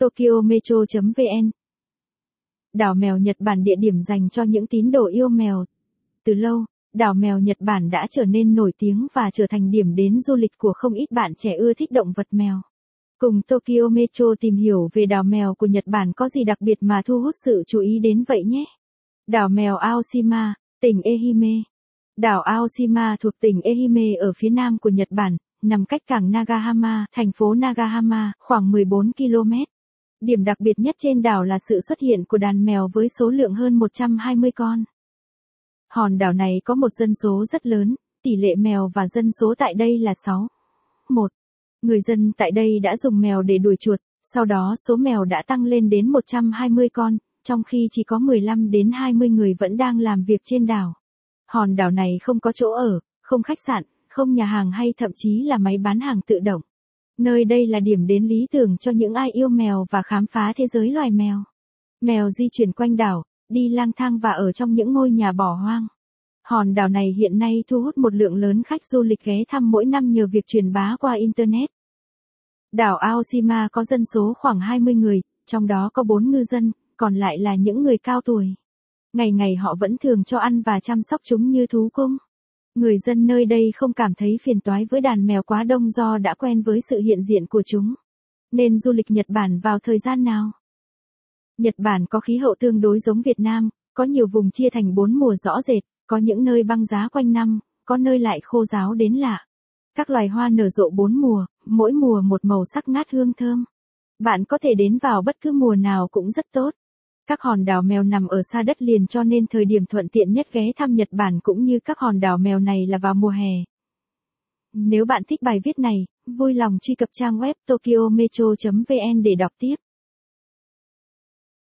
Tokyo Metro.vn Đảo mèo Nhật Bản địa điểm dành cho những tín đồ yêu mèo. Từ lâu, đảo mèo Nhật Bản đã trở nên nổi tiếng và trở thành điểm đến du lịch của không ít bạn trẻ ưa thích động vật mèo. Cùng Tokyo Metro tìm hiểu về đảo mèo của Nhật Bản có gì đặc biệt mà thu hút sự chú ý đến vậy nhé. Đảo mèo Aoshima, tỉnh Ehime. Đảo Aoshima thuộc tỉnh Ehime ở phía nam của Nhật Bản, nằm cách cảng Nagahama, thành phố Nagahama, khoảng 14 km. Điểm đặc biệt nhất trên đảo là sự xuất hiện của đàn mèo với số lượng hơn 120 con. Hòn đảo này có một dân số rất lớn, tỷ lệ mèo và dân số tại đây là 6. 1. Người dân tại đây đã dùng mèo để đuổi chuột, sau đó số mèo đã tăng lên đến 120 con, trong khi chỉ có 15 đến 20 người vẫn đang làm việc trên đảo. Hòn đảo này không có chỗ ở, không khách sạn, không nhà hàng hay thậm chí là máy bán hàng tự động. Nơi đây là điểm đến lý tưởng cho những ai yêu mèo và khám phá thế giới loài mèo. Mèo di chuyển quanh đảo, đi lang thang và ở trong những ngôi nhà bỏ hoang. Hòn đảo này hiện nay thu hút một lượng lớn khách du lịch ghé thăm mỗi năm nhờ việc truyền bá qua Internet. Đảo Aoshima có dân số khoảng 20 người, trong đó có 4 ngư dân, còn lại là những người cao tuổi. Ngày ngày họ vẫn thường cho ăn và chăm sóc chúng như thú cung. Người dân nơi đây không cảm thấy phiền toái với đàn mèo quá đông do đã quen với sự hiện diện của chúng. Nên du lịch Nhật Bản vào thời gian nào? Nhật Bản có khí hậu tương đối giống Việt Nam, có nhiều vùng chia thành bốn mùa rõ rệt, có những nơi băng giá quanh năm, có nơi lại khô giáo đến lạ. Các loài hoa nở rộ bốn mùa, mỗi mùa một màu sắc ngát hương thơm. Bạn có thể đến vào bất cứ mùa nào cũng rất tốt. Các hòn đảo mèo nằm ở xa đất liền cho nên thời điểm thuận tiện nhất ghé thăm Nhật Bản cũng như các hòn đảo mèo này là vào mùa hè. Nếu bạn thích bài viết này, vui lòng truy cập trang web tokyometro.vn để đọc tiếp.